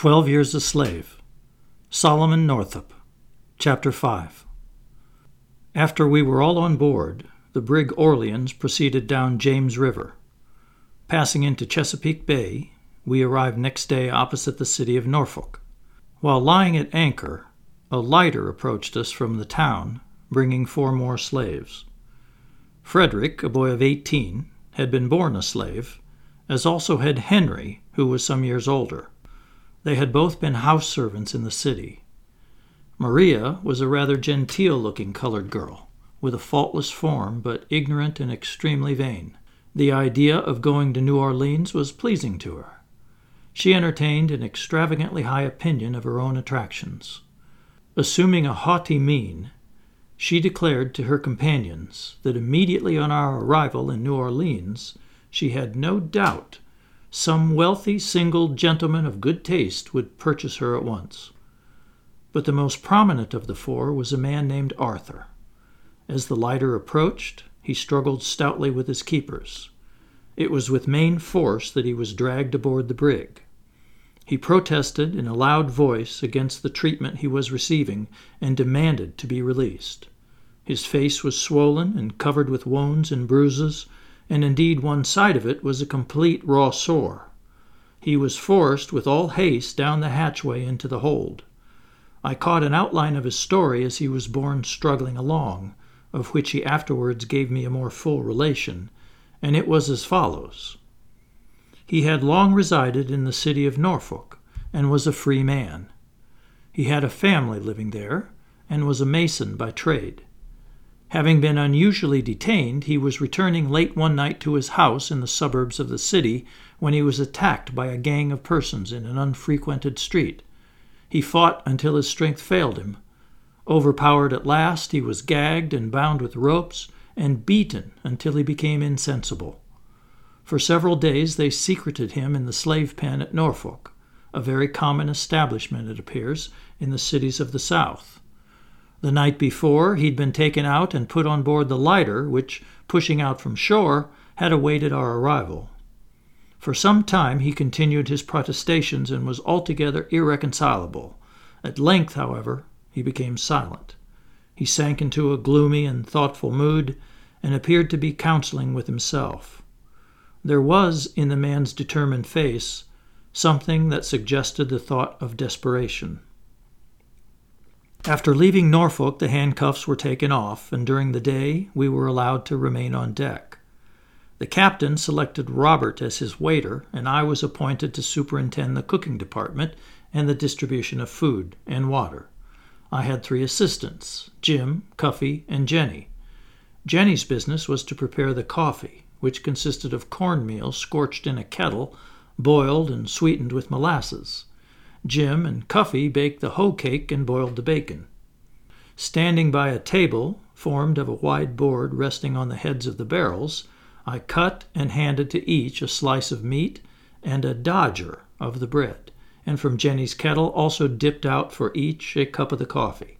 Twelve Years a Slave. Solomon Northup. Chapter 5. After we were all on board, the brig Orleans proceeded down James River. Passing into Chesapeake Bay, we arrived next day opposite the city of Norfolk. While lying at anchor, a lighter approached us from the town, bringing four more slaves. Frederick, a boy of eighteen, had been born a slave, as also had Henry, who was some years older. They had both been house servants in the city. Maria was a rather genteel looking colored girl, with a faultless form, but ignorant and extremely vain. The idea of going to New Orleans was pleasing to her. She entertained an extravagantly high opinion of her own attractions. Assuming a haughty mien, she declared to her companions that immediately on our arrival in New Orleans she had no doubt some wealthy single gentleman of good taste would purchase her at once. But the most prominent of the four was a man named Arthur. As the lighter approached, he struggled stoutly with his keepers. It was with main force that he was dragged aboard the brig. He protested in a loud voice against the treatment he was receiving and demanded to be released. His face was swollen and covered with wounds and bruises, and indeed one side of it was a complete raw sore. He was forced with all haste down the hatchway into the hold. I caught an outline of his story as he was borne struggling along, of which he afterwards gave me a more full relation, and it was as follows. He had long resided in the city of Norfolk, and was a free man. He had a family living there, and was a mason by trade. Having been unusually detained, he was returning late one night to his house in the suburbs of the city when he was attacked by a gang of persons in an unfrequented street. He fought until his strength failed him. Overpowered at last, he was gagged and bound with ropes and beaten until he became insensible. For several days they secreted him in the slave pen at Norfolk, a very common establishment, it appears, in the cities of the South. The night before, he'd been taken out and put on board the lighter, which, pushing out from shore, had awaited our arrival. For some time he continued his protestations and was altogether irreconcilable. At length, however, he became silent. He sank into a gloomy and thoughtful mood, and appeared to be counseling with himself. There was in the man's determined face something that suggested the thought of desperation. After leaving Norfolk, the handcuffs were taken off, and during the day we were allowed to remain on deck. The captain selected Robert as his waiter, and I was appointed to superintend the cooking department and the distribution of food and water. I had three assistants Jim, Cuffee, and Jenny. Jenny's business was to prepare the coffee, which consisted of cornmeal scorched in a kettle, boiled and sweetened with molasses. Jim and Cuffee baked the hoe cake and boiled the bacon. Standing by a table, formed of a wide board resting on the heads of the barrels, I cut and handed to each a slice of meat and a dodger of the bread, and from Jenny's kettle also dipped out for each a cup of the coffee.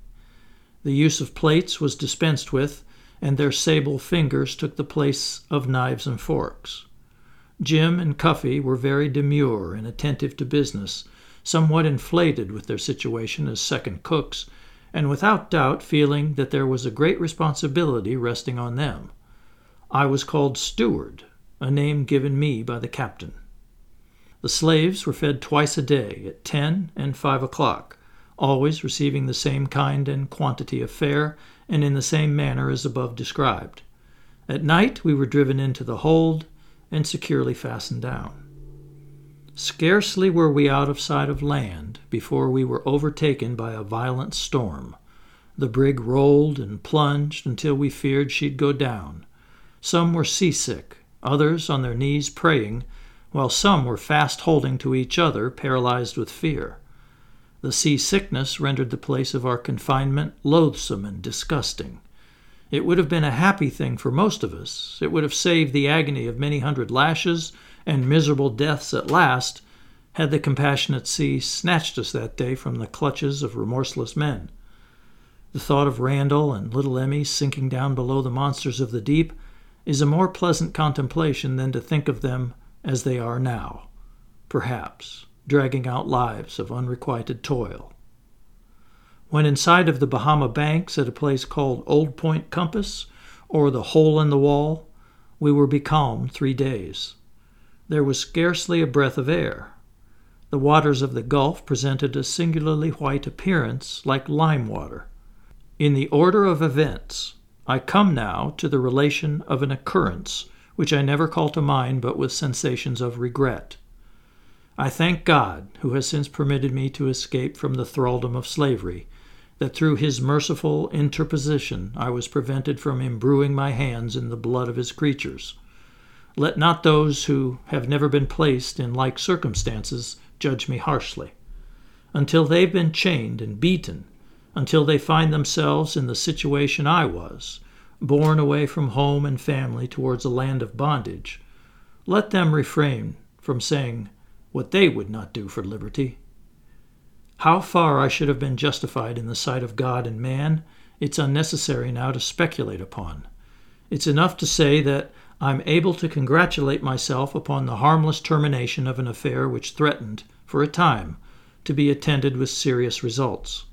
The use of plates was dispensed with, and their sable fingers took the place of knives and forks. Jim and Cuffee were very demure and attentive to business, somewhat inflated with their situation as second cooks, and without doubt feeling that there was a great responsibility resting on them. I was called steward, a name given me by the captain. The slaves were fed twice a day, at ten and five o'clock, always receiving the same kind and quantity of fare, and in the same manner as above described. At night we were driven into the hold and securely fastened down. Scarcely were we out of sight of land before we were overtaken by a violent storm. The brig rolled and plunged until we feared she'd go down. Some were seasick, others on their knees praying, while some were fast holding to each other, paralyzed with fear. The seasickness rendered the place of our confinement loathsome and disgusting. It would have been a happy thing for most of us. It would have saved the agony of many hundred lashes and miserable deaths at last, had the compassionate sea snatched us that day from the clutches of remorseless men. The thought of Randall and little Emmy sinking down below the monsters of the deep is a more pleasant contemplation than to think of them as they are now, perhaps dragging out lives of unrequited toil. When inside of the Bahama Banks at a place called Old Point Compass, or the Hole in the Wall, we were becalmed three days. There was scarcely a breath of air. The waters of the Gulf presented a singularly white appearance, like lime water. In the order of events, I come now to the relation of an occurrence which I never call to mind but with sensations of regret. I thank God, who has since permitted me to escape from the thraldom of slavery, that through his merciful interposition I was prevented from imbruing my hands in the blood of his creatures. Let not those who have never been placed in like circumstances judge me harshly. Until they've been chained and beaten, until they find themselves in the situation I was, borne away from home and family towards a land of bondage, let them refrain from saying what they would not do for liberty. How far I should have been justified in the sight of God and man, it's unnecessary now to speculate upon. It's enough to say that I'm able to congratulate myself upon the harmless termination of an affair which threatened, for a time, to be attended with serious results.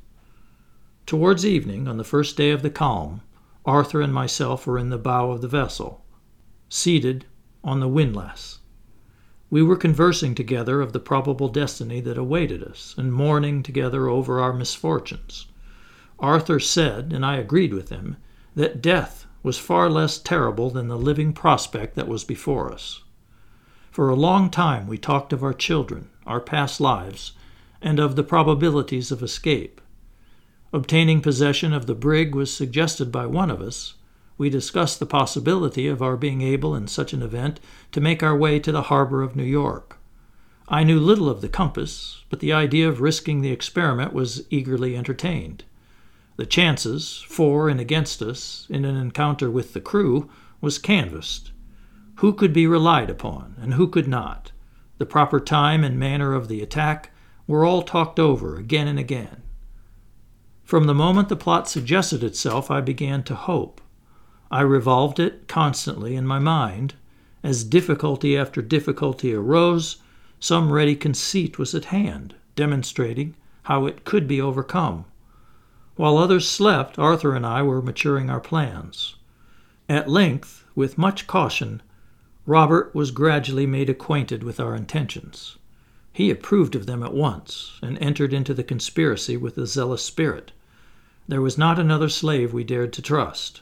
Towards evening, on the first day of the calm, Arthur and myself were in the bow of the vessel, seated on the windlass. We were conversing together of the probable destiny that awaited us, and mourning together over our misfortunes. Arthur said, and I agreed with him, that death was far less terrible than the living prospect that was before us. For a long time we talked of our children, our past lives, and of the probabilities of escape. Obtaining possession of the brig was suggested by one of us, we discussed the possibility of our being able in such an event to make our way to the harbor of New York. I knew little of the compass, but the idea of risking the experiment was eagerly entertained. The chances, for and against us, in an encounter with the crew, was canvassed. Who could be relied upon, and who could not? The proper time and manner of the attack were all talked over again and again. From the moment the plot suggested itself, I began to hope. I revolved it constantly in my mind. As difficulty after difficulty arose, some ready conceit was at hand, demonstrating how it could be overcome. While others slept, Arthur and I were maturing our plans. At length, with much caution, Robert was gradually made acquainted with our intentions. He approved of them at once, and entered into the conspiracy with a zealous spirit. There was not another slave we dared to trust.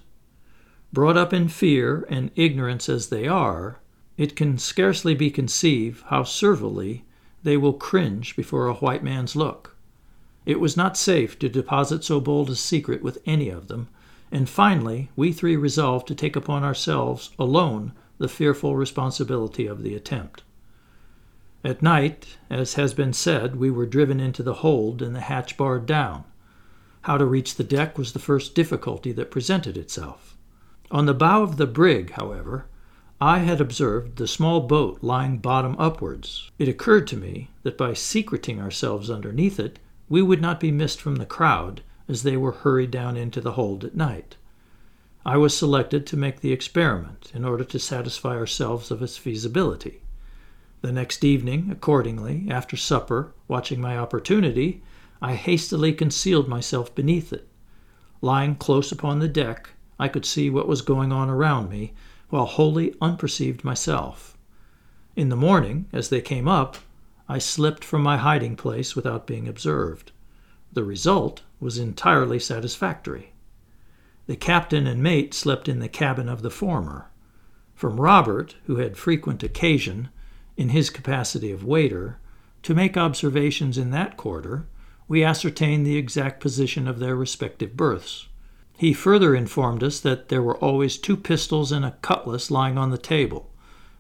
Brought up in fear and ignorance as they are, it can scarcely be conceived how servilely they will cringe before a white man's look. It was not safe to deposit so bold a secret with any of them, and finally we three resolved to take upon ourselves alone the fearful responsibility of the attempt. At night, as has been said, we were driven into the hold and the hatch barred down. How to reach the deck was the first difficulty that presented itself. On the bow of the brig, however, I had observed the small boat lying bottom upwards. It occurred to me that by secreting ourselves underneath it, we would not be missed from the crowd as they were hurried down into the hold at night. I was selected to make the experiment in order to satisfy ourselves of its feasibility. The next evening, accordingly, after supper, watching my opportunity, I hastily concealed myself beneath it. Lying close upon the deck, I could see what was going on around me, while wholly unperceived myself. In the morning, as they came up, I slipped from my hiding place without being observed. The result was entirely satisfactory. The captain and mate slept in the cabin of the former. From Robert, who had frequent occasion, in his capacity of waiter, to make observations in that quarter, we ascertained the exact position of their respective berths. He further informed us that there were always two pistols and a cutlass lying on the table.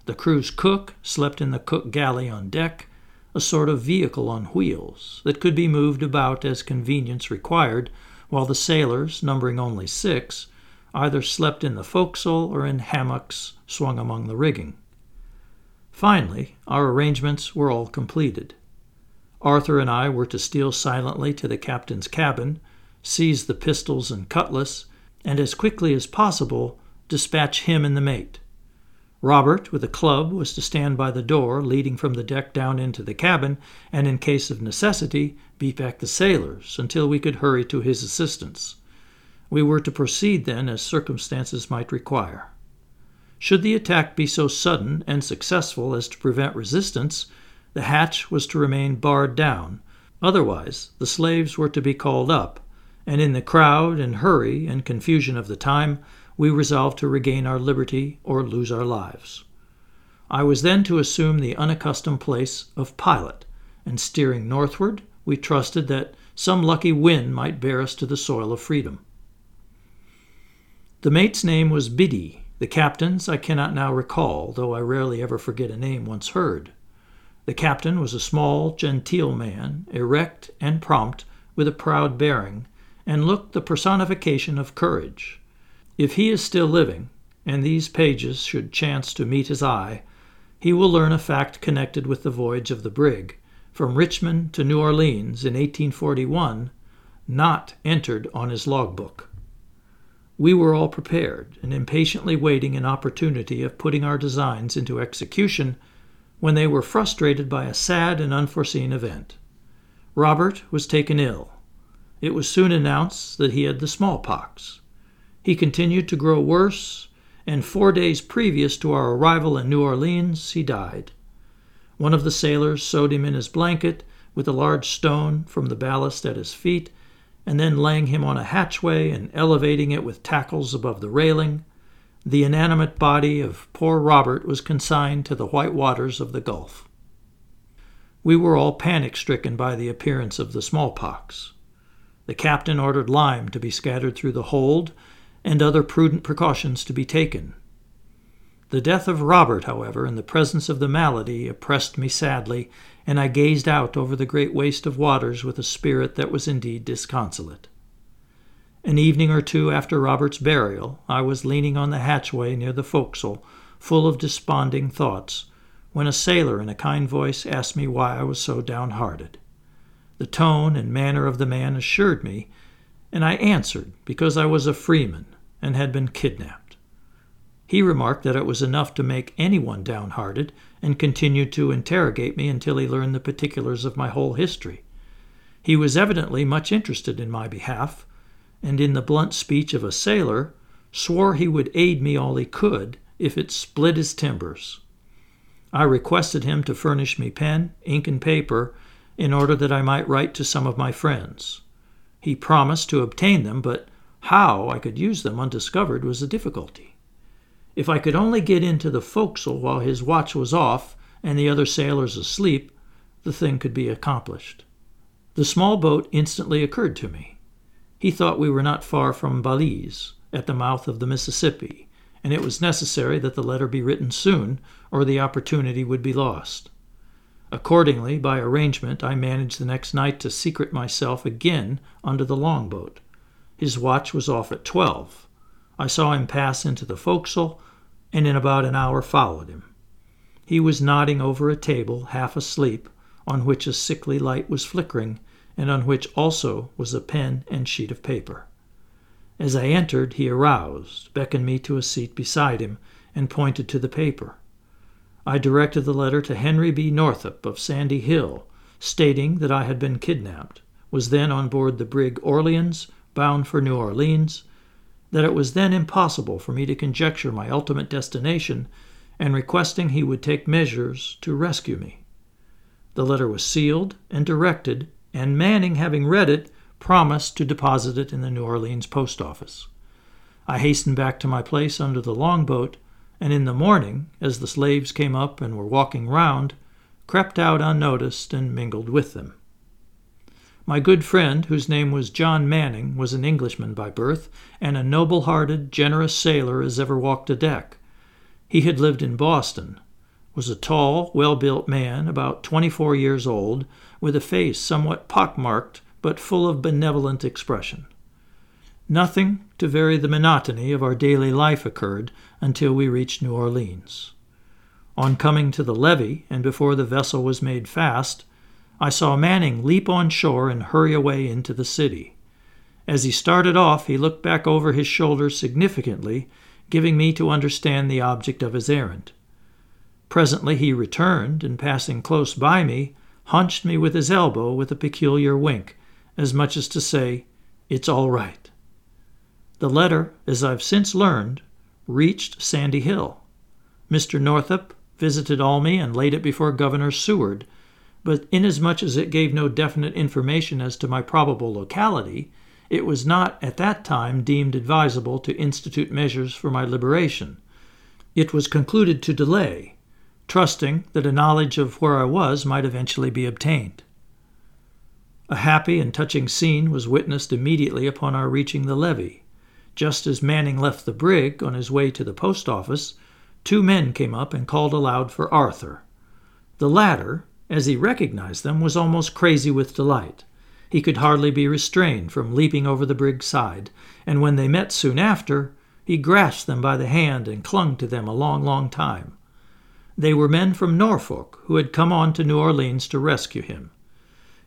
The crew's cook slept in the cook galley on deck, a sort of vehicle on wheels that could be moved about as convenience required, while the sailors, numbering only six, either slept in the forecastle or in hammocks swung among the rigging. Finally, our arrangements were all completed. Arthur and I were to steal silently to the captain's cabin seize the pistols and cutlass, and as quickly as possible dispatch him and the mate. Robert, with a club, was to stand by the door leading from the deck down into the cabin, and in case of necessity, beat back the sailors until we could hurry to his assistance. We were to proceed then as circumstances might require. Should the attack be so sudden and successful as to prevent resistance, the hatch was to remain barred down. Otherwise, the slaves were to be called up, and in the crowd and hurry and confusion of the time, we resolved to regain our liberty or lose our lives. I was then to assume the unaccustomed place of pilot, and steering northward, we trusted that some lucky wind might bear us to the soil of freedom. The mate's name was Biddee. The captain's I cannot now recall, though I rarely ever forget a name once heard. The captain was a small, genteel man, erect and prompt, with a proud bearing, and looked the personification of courage. If he is still living, and these pages should chance to meet his eye, he will learn a fact connected with the voyage of the brig from Richmond to New Orleans in 1841, not entered on his logbook. We were all prepared and impatiently waiting an opportunity of putting our designs into execution when they were frustrated by a sad and unforeseen event. Robert was taken ill. It was soon announced that he had the smallpox. He continued to grow worse, and four days previous to our arrival in New Orleans, he died. One of the sailors sewed him in his blanket with a large stone from the ballast at his feet, and then laying him on a hatchway and elevating it with tackles above the railing, the inanimate body of poor Robert was consigned to the white waters of the Gulf. We were all panic stricken by the appearance of the smallpox. The captain ordered lime to be scattered through the hold and other prudent precautions to be taken. The death of Robert, however, in the presence of the malady, oppressed me sadly, and I gazed out over the great waste of waters with a spirit that was indeed disconsolate. An evening or two after Robert's burial, I was leaning on the hatchway near the forecastle, full of desponding thoughts, when a sailor in a kind voice asked me why I was so downhearted. The tone and manner of the man assured me, and I answered because I was a freeman and had been kidnapped. He remarked that it was enough to make anyone downhearted and continued to interrogate me until he learned the particulars of my whole history. He was evidently much interested in my behalf, and in the blunt speech of a sailor, swore he would aid me all he could if it split his timbers. I requested him to furnish me pen, ink, and paper in order that I might write to some of my friends. He promised to obtain them, but how I could use them undiscovered was a difficulty. If I could only get into the forecastle while his watch was off and the other sailors asleep, the thing could be accomplished. The small boat instantly occurred to me. He thought we were not far from Balize, at the mouth of the Mississippi, and it was necessary that the letter be written soon, or the opportunity would be lost. Accordingly, by arrangement, I managed the next night to secret myself again under the longboat. His watch was off at twelve. I saw him pass into the forecastle, and in about an hour followed him. He was nodding over a table, half asleep, on which a sickly light was flickering, and on which also was a pen and sheet of paper. As I entered, he aroused, beckoned me to a seat beside him, and pointed to the paper. I directed the letter to Henry B. Northup of Sandy Hill, stating that I had been kidnapped, was then on board the brig Orleans, bound for New Orleans, that it was then impossible for me to conjecture my ultimate destination, and requesting he would take measures to rescue me. The letter was sealed and directed, and Manning, having read it, promised to deposit it in the New Orleans post office. I hastened back to my place under the longboat, and in the morning, as the slaves came up and were walking round, crept out unnoticed and mingled with them. My good friend, whose name was John Manning, was an Englishman by birth, and a noble hearted, generous sailor as ever walked a deck. He had lived in Boston, was a tall, well built man, about twenty four years old, with a face somewhat pockmarked but full of benevolent expression. Nothing to vary the monotony of our daily life occurred until we reached New Orleans. On coming to the levee, and before the vessel was made fast, I saw Manning leap on shore and hurry away into the city. As he started off, he looked back over his shoulder significantly, giving me to understand the object of his errand. Presently he returned, and passing close by me, hunched me with his elbow with a peculiar wink, as much as to say, It's all right. The letter, as I've since learned, reached Sandy Hill. Mr. Northup visited Albany and laid it before Governor Seward, but inasmuch as it gave no definite information as to my probable locality, it was not at that time deemed advisable to institute measures for my liberation. It was concluded to delay, trusting that a knowledge of where I was might eventually be obtained. A happy and touching scene was witnessed immediately upon our reaching the levee. Just as Manning left the brig on his way to the post office, two men came up and called aloud for Arthur. The latter, as he recognized them, was almost crazy with delight. He could hardly be restrained from leaping over the brig's side, and when they met soon after, he grasped them by the hand and clung to them a long, long time. They were men from Norfolk who had come on to New Orleans to rescue him.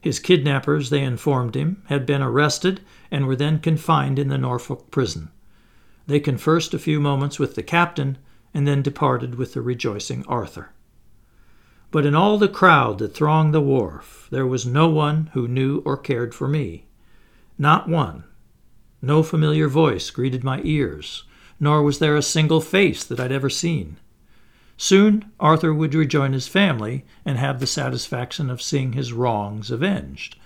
His kidnappers, they informed him, had been arrested and were then confined in the Norfolk prison. They conversed a few moments with the captain and then departed with the rejoicing Arthur. But in all the crowd that thronged the wharf, there was no one who knew or cared for me. Not one. No familiar voice greeted my ears, nor was there a single face that I'd ever seen. Soon Arthur would rejoin his family and have the satisfaction of seeing his wrongs avenged.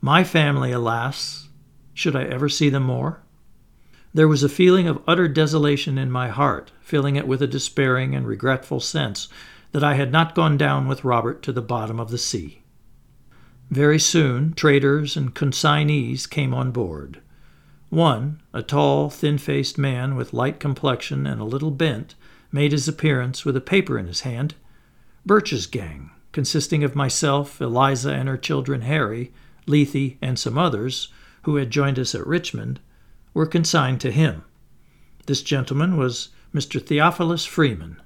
My family, alas, should I ever see them more? There was a feeling of utter desolation in my heart, filling it with a despairing and regretful sense that I had not gone down with Robert to the bottom of the sea. Very soon, traders and consignees came on board. One, a tall, thin faced man with light complexion and a little bent, made his appearance with a paper in his hand. Birch's gang, consisting of myself, Eliza and her children Harry, Lethe, and some others, who had joined us at Richmond, were consigned to him. This gentleman was Mr. Theophilus Freeman,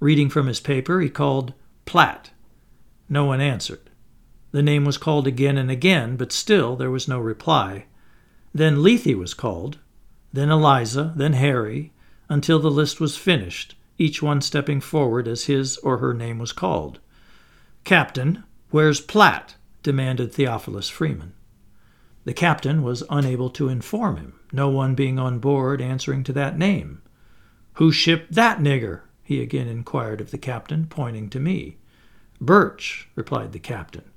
Reading from his paper, he called Platt. No one answered. The name was called again and again, but still there was no reply. Then Lethe was called, then Eliza, then Harry, until the list was finished, each one stepping forward as his or her name was called. Captain, where's Platt? demanded Theophilus Freeman. The captain was unable to inform him, no one being on board answering to that name. Who shipped that nigger? He again inquired of the captain, pointing to me. Birch, replied the captain.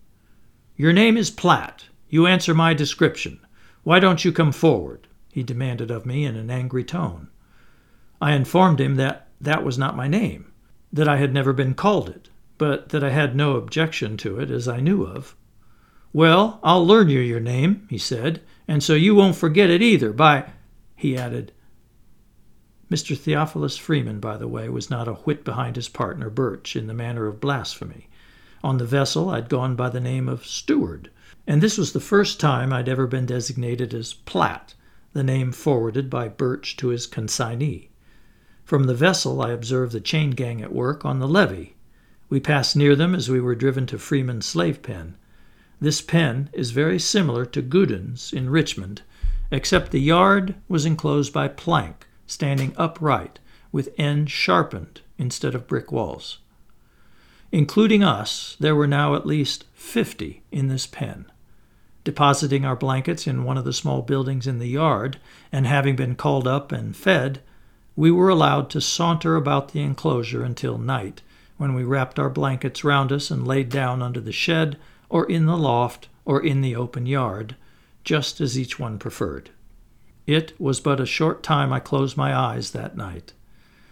Your name is Platt. You answer my description. Why don't you come forward? he demanded of me in an angry tone. I informed him that that was not my name, that I had never been called it, but that I had no objection to it as I knew of. Well, I'll learn you your name, he said, and so you won't forget it either by, he added, Mr. Theophilus Freeman, by the way, was not a whit behind his partner Birch in the matter of blasphemy. On the vessel I'd gone by the name of Steward, and this was the first time I'd ever been designated as Platt, the name forwarded by Birch to his consignee. From the vessel I observed the chain gang at work on the levee. We passed near them as we were driven to Freeman's slave pen. This pen is very similar to Goodin's in Richmond, except the yard was enclosed by plank standing upright with ends sharpened instead of brick walls. Including us, there were now at least 50 in this pen. Depositing our blankets in one of the small buildings in the yard, and having been called up and fed, we were allowed to saunter about the enclosure until night, when we wrapped our blankets round us and laid down under the shed, or in the loft, or in the open yard, just as each one preferred. It was but a short time I closed my eyes that night.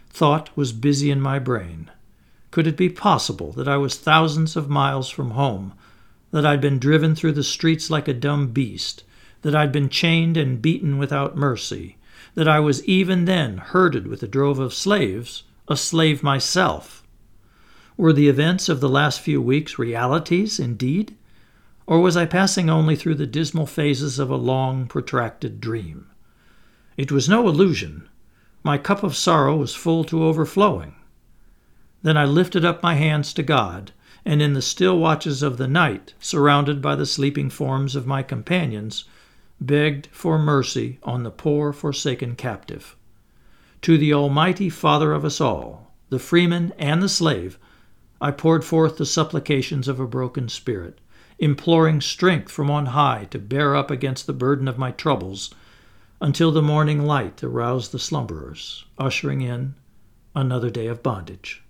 Thought was busy in my brain. Could it be possible that I was thousands of miles from home, that I'd been driven through the streets like a dumb beast, that I'd been chained and beaten without mercy, that I was even then herded with a drove of slaves, a slave myself? Were the events of the last few weeks realities indeed? Or was I passing only through the dismal phases of a long, protracted dream? It was no illusion. My cup of sorrow was full to overflowing. Then I lifted up my hands to God, and in the still watches of the night, surrounded by the sleeping forms of my companions, begged for mercy on the poor forsaken captive. To the Almighty Father of us all, the freeman and the slave, I poured forth the supplications of a broken spirit, imploring strength from on high to bear up against the burden of my troubles until the morning light aroused the slumberers, ushering in another day of bondage.